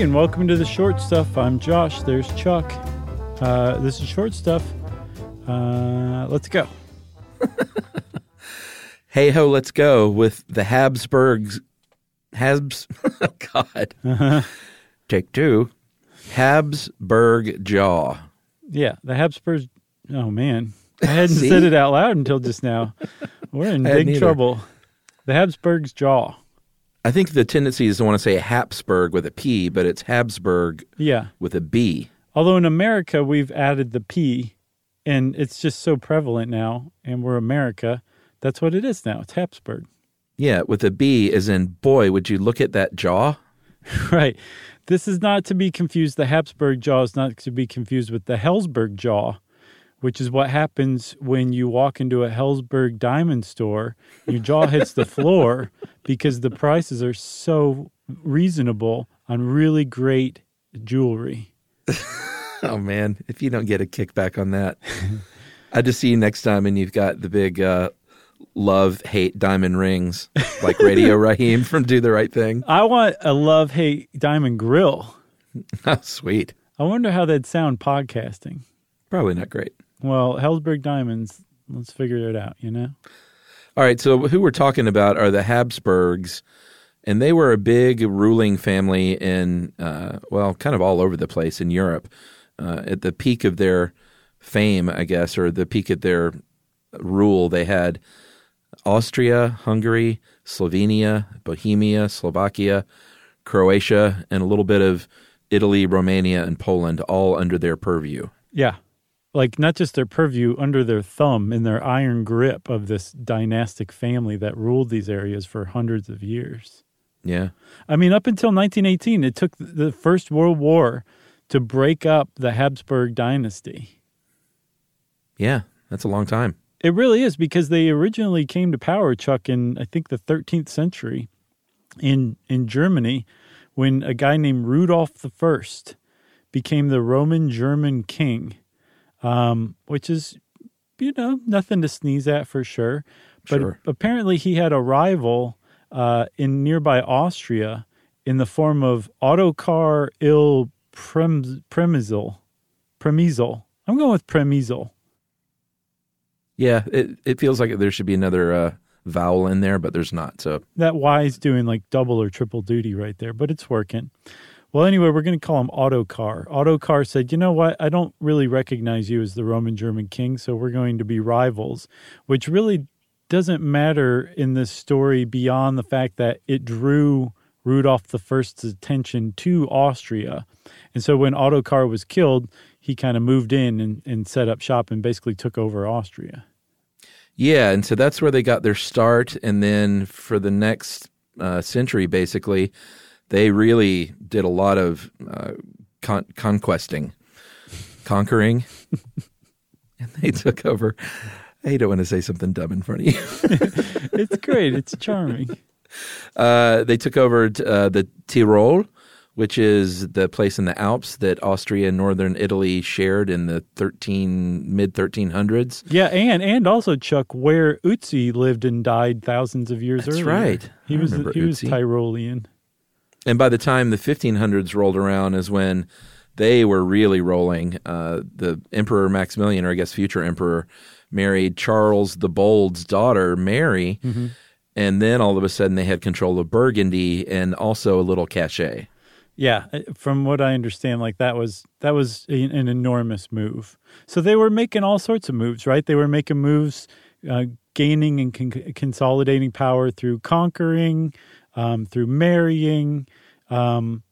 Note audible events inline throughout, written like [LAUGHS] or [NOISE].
everybody, and welcome to the short stuff. I'm Josh. There's Chuck. Uh, this is short stuff. Uh, let's go. [LAUGHS] Hey ho, let's go with the Habsburgs. Habs. [LAUGHS] oh, God. [LAUGHS] Take two. Habsburg jaw. Yeah, the Habsburgs. Oh man, I hadn't said it out loud until just now. We're in big either. trouble. The Habsburgs' jaw. I think the tendency is to want to say Habsburg with a P, but it's Habsburg Yeah. with a B. Although in America we've added the P, and it's just so prevalent now, and we're America. That's what it is now. It's Habsburg. Yeah, with a B as in, boy, would you look at that jaw? [LAUGHS] Right. This is not to be confused. The Habsburg jaw is not to be confused with the Helzberg jaw, which is what happens when you walk into a Helzberg diamond store. Your jaw hits the floor [LAUGHS] because the prices are so reasonable on really great jewelry. [LAUGHS] Oh, man, if you don't get a kickback on that, [LAUGHS] I just see you next time and you've got the big uh, love hate diamond rings like Radio Raheem from Do the Right Thing. I want a love hate diamond grill. Oh, sweet. I wonder how that'd sound podcasting. Probably not great. Well, Helzberg diamonds, let's figure it out, you know? All right, so who we're talking about are the Habsburgs, and they were a big ruling family in, uh, well, kind of all over the place in Europe. Uh, at the peak of their fame, I guess, or the peak of their rule, they had Austria, Hungary, Slovenia, Bohemia, Slovakia, Croatia, and a little bit of Italy, Romania, and Poland, all under their purview. Yeah. Like not just their purview, under their thumb in their iron grip of this dynastic family that ruled these areas for hundreds of years. Yeah. I mean, up until 1918, it took the First World War to break up the Habsburg dynasty. Yeah, that's a long time. It really is because they originally came to power, Chuck, in I think the 13th century in in Germany when a guy named Rudolf I became the Roman German king, um, which is you know nothing to sneeze at for sure. But Sure. apparently, he had a rival uh, in nearby Austria in the form of Ottokar II Prem- Premizel. Premizel. I'm going with Premizel. Yeah, it, it feels like there should be another uh, vowel in there, but there's not. So that Y is doing like double or triple duty right there, but it's working. Well, anyway, we're going to call him Ottokar. Ottokar said, You know what? I don't really recognize you as the Roman German king, so we're going to be rivals, which really doesn't matter in this story beyond the fact that it drew Rudolph I's attention to Austria. And so when Ottokar was killed, he kind of moved in and, and set up shop and basically took over Austria. yeah, and so that's where they got their start, and then for the next uh, century, basically, they really did a lot of uh, con- conquesting, conquering, [LAUGHS] and they took over. I don't want to say something dumb in front of you. [LAUGHS] It's great. it's charming. Uh, they took over t- uh, the Tyrol, which is the place in the Alps that Austria and northern Italy shared in the thirteen mid thirteen hundreds. Yeah, and and also Chuck, where Ötzi lived and died thousands of years That's earlier. right. He I was he was Tyrolean. And by the time the 1500s rolled around, is when they were really rolling. Uh, the Emperor Maximilian, or I guess future Emperor, married Charles the Bold's daughter, Mary. And then all of a sudden they had control of Burgundy and also a little cachet. Yeah, uh, from what I understand, like that was that was an enormous move. So they were making all sorts of moves, right? They were making moves, uh, gaining and con- consolidating power through conquering, um, through marrying. Um,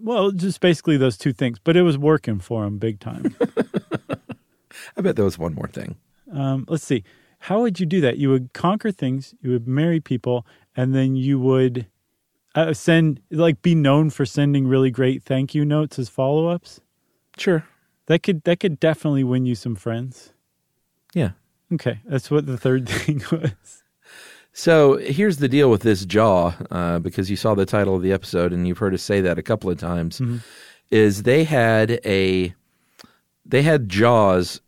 well, just basically those two things, but it was working for him big time. [LAUGHS] I bet there was one more thing. um, let's see. How would you do that? You would conquer things, you would marry people, and then you would uh, send, like, be known for sending really great thank you notes as follow ups. Sure. That could that could definitely win you some friends. Yeah. Okay, that's what the third [LAUGHS] thing was. So here's the deal with this jaw, uh, because you saw the title of the episode and you've heard us say that a couple of times, is they had a they had jaws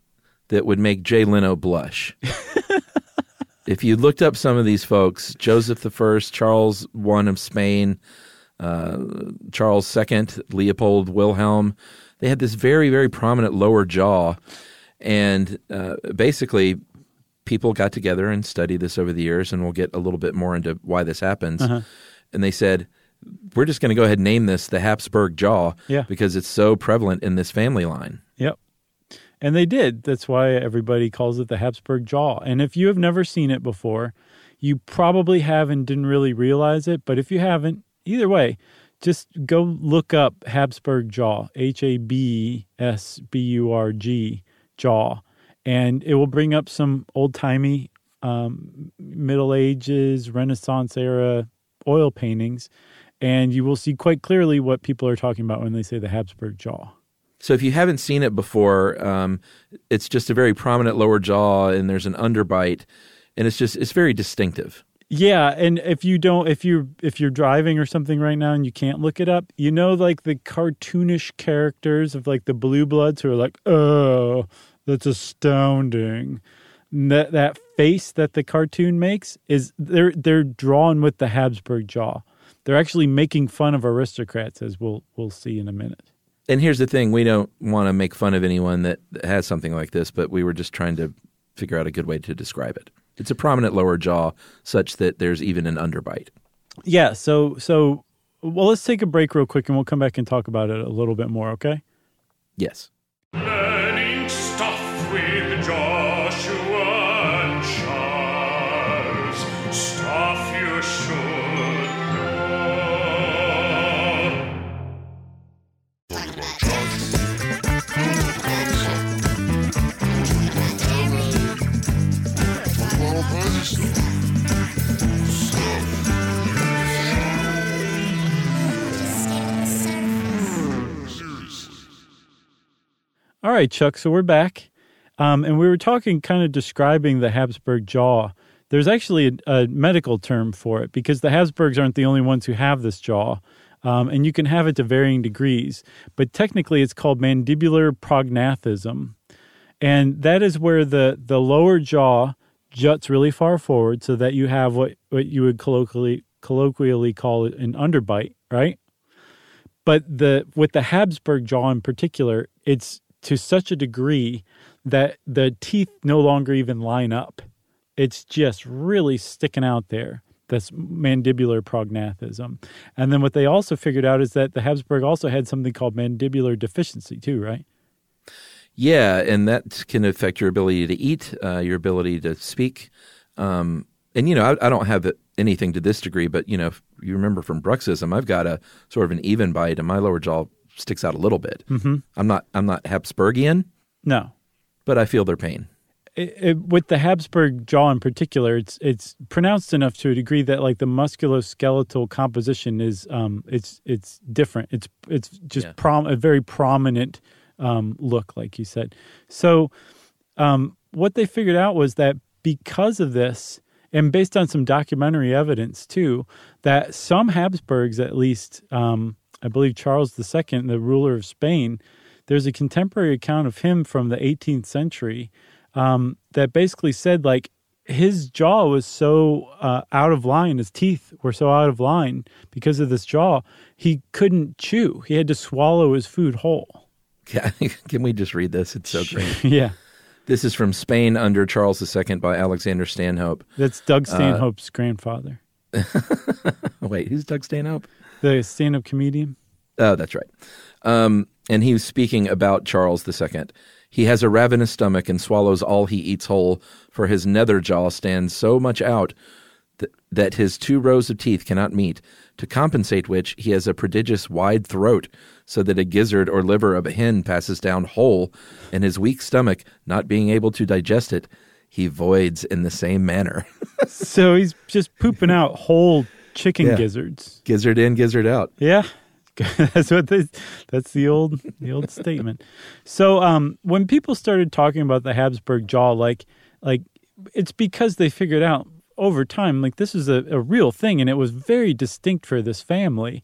that would make Jay Leno blush. [LAUGHS] if you looked up some of these folks, Joseph the First, Charles I of Spain, uh, Charles II, Leopold Wilhelm. They had this very, very prominent lower jaw. And uh, basically, people got together and studied this over the years, and we'll get a little bit more into why this happens. Uh-huh. And they said, we're just going to go ahead and name this the Habsburg jaw Yeah. because it's so prevalent in this family line. Yep. And they did. That's why everybody calls it the Habsburg jaw. And if you have never seen it before, you probably have and didn't really realize it. But if you haven't, either way, just go look up Habsburg jaw, H A B S B U R G jaw, and it will bring up some old timey um, Middle Ages, Renaissance era oil paintings. And you will see quite clearly what people are talking about when they say the Habsburg jaw. So if you haven't seen it before, um, it's just a very prominent lower jaw, and there's an underbite, and it's just it's very distinctive. Yeah, and if you don't, if you if you're driving or something right now and you can't look it up, you know, like the cartoonish characters of like the Blue Bloods who are like, oh, that's astounding. That that face that the cartoon makes is they're they're drawn with the Habsburg jaw. They're actually making fun of aristocrats, as we'll we'll see in a minute. And here's the thing: we don't want to make fun of anyone that that has something like this, but we were just trying to figure out a good way to describe it. It's a prominent lower jaw, such that there's even an underbite. Yeah. So so well, let's take a break real quick, and we'll come back and talk about it a little bit more. Okay. Yes. All right, Chuck. So we're back, um, and we were talking, kind of describing the Habsburg jaw. There's actually a, a medical term for it because the Habsburgs aren't the only ones who have this jaw, um, and you can have it to varying degrees. But technically, it's called mandibular prognathism, and that is where the the lower jaw juts really far forward, so that you have what what you would colloquially colloquially call an underbite, right? but the with the Habsburg jaw in particular, it's to such a degree that the teeth no longer even line up. It's just really sticking out there. That's mandibular prognathism. And then what they also figured out is that the Habsburg also had something called mandibular deficiency too, right? Yeah, and that can affect your ability to eat, uh, your ability to speak. Um, and you know, I, I don't have anything to this degree, but you know, if you remember from bruxism, I've got a sort of an even bite, and my lower jaw sticks out a little bit. Mm-hmm. I'm not I'm not Habsburgian, No. but I feel their pain. It, it, with the Habsburg jaw in particular, it's it's pronounced enough to a degree that like the musculoskeletal composition is um it's it's different. It's it's just Yeah. prom a very prominent um look, like you said. So um what they figured out was that because of this, and based on some documentary evidence too, that some Habsburgs, at least, um, I believe Charles II, the ruler of Spain, there's a contemporary account of him from the 18th century um, that basically said like his jaw was so uh, out of line, his teeth were so out of line because of this jaw, he couldn't chew. He had to swallow his food whole. Can, [LAUGHS] can we just read this? It's so great. [LAUGHS] yeah, This is from Spain under Charles II by Alexander Stanhope. that's Doug Stanhope's grandfather, [LAUGHS] Wait, who's Doug Stanhope? the stand-up comedian. Oh, that's right. Um, and he was speaking about Charles II. He has a ravenous stomach and swallows all he eats whole, for his nether jaw stands so much out th- that his two rows of teeth cannot meet, to compensate which he has a prodigious wide throat, so that a gizzard or liver of a hen passes down whole, and his weak stomach, not being able to digest it, he voids in the same manner. [LAUGHS] So he's just pooping out whole chicken Yeah. gizzards. gizzard in, gizzard out. Yeah. [LAUGHS] that's what they, that's the old the old [LAUGHS] statement. So um when people started talking about the Habsburg jaw like like it's because they figured out over time like this is a, a real thing and it was very distinct for this family.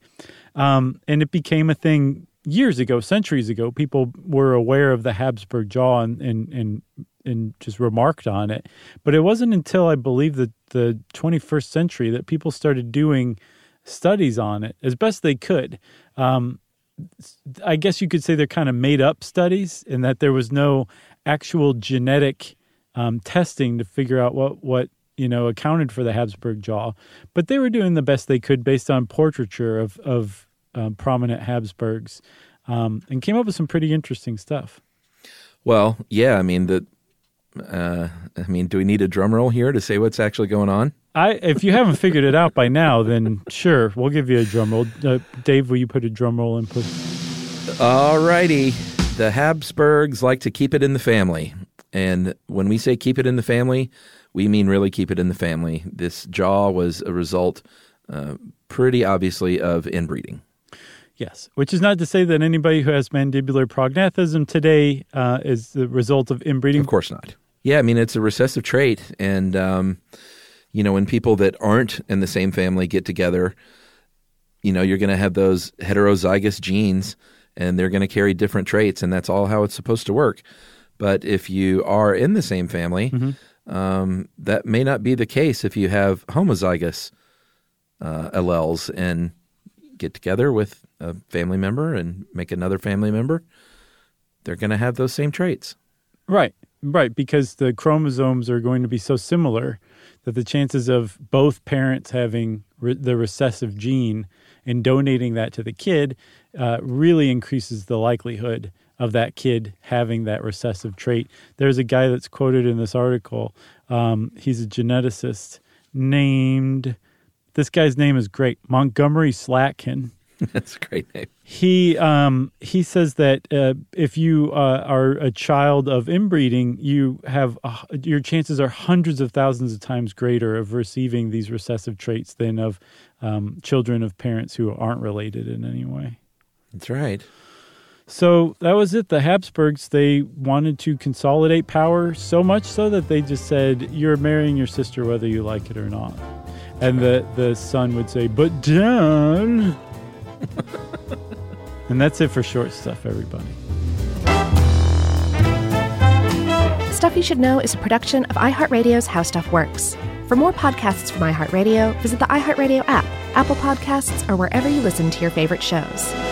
Um and it became a thing years ago, centuries ago. People were aware of the Habsburg jaw and and and, and just remarked on it. But it wasn't until I believe that the 21st century that people started doing studies on it as best they could. Um, I guess you could say they're kind of made up studies in that there was no actual genetic um, testing to figure out what what you know accounted for the Habsburg jaw, but they were doing the best they could based on portraiture of of um, prominent Habsburgs, um, and came up with some pretty interesting stuff. Well, yeah, I mean the. Uh, I mean, do we need a drum roll here to say what's actually going on? I, if you haven't figured it out by now, then sure, we'll give you a drum roll. Uh, Dave, will you put a drum roll in, please? All righty. The Habsburgs like to keep it in the family. And when we say keep it in the family, we mean really keep it in the family. This jaw was a result, uh, pretty obviously, of inbreeding. Yes, which is not to say that anybody who has mandibular prognathism today uh, is the result of inbreeding. Of course not. Yeah, I mean, it's a recessive trait. And, um, you know, when people that aren't in the same family get together, you know, you're going to have those heterozygous genes and they're going to carry different traits. And that's all how it's supposed to work. But if you are in the same family, um, that may not be the case if you have homozygous uh, alleles and get together with a family member and make another family member. They're going to have those same traits. Right, right, because the chromosomes are going to be so similar that the chances of both parents having re- the recessive gene and donating that to the kid uh, really increases the likelihood of that kid having that recessive trait. There's a guy that's quoted in this article. Um, he's a geneticist named. This guy's name is great, Montgomery Slatkin [LAUGHS] That's a great name. he um, he says that uh, if you uh, are a child of inbreeding, you have uh, your chances are hundreds of thousands of times greater of receiving these recessive traits than of um, children of parents who aren't related in any way. That's right. So that was it. The Habsburgs they wanted to consolidate power so much so that they just said, "You're marrying your sister whether you like it or not." And the the son would say, "But Dad." And that's it for short stuff, everybody. Stuff You Should Know is a production of iHeartRadio's How Stuff Works. For more podcasts from iHeartRadio, visit the iHeartRadio app, Apple Podcasts, or wherever you listen to your favorite shows.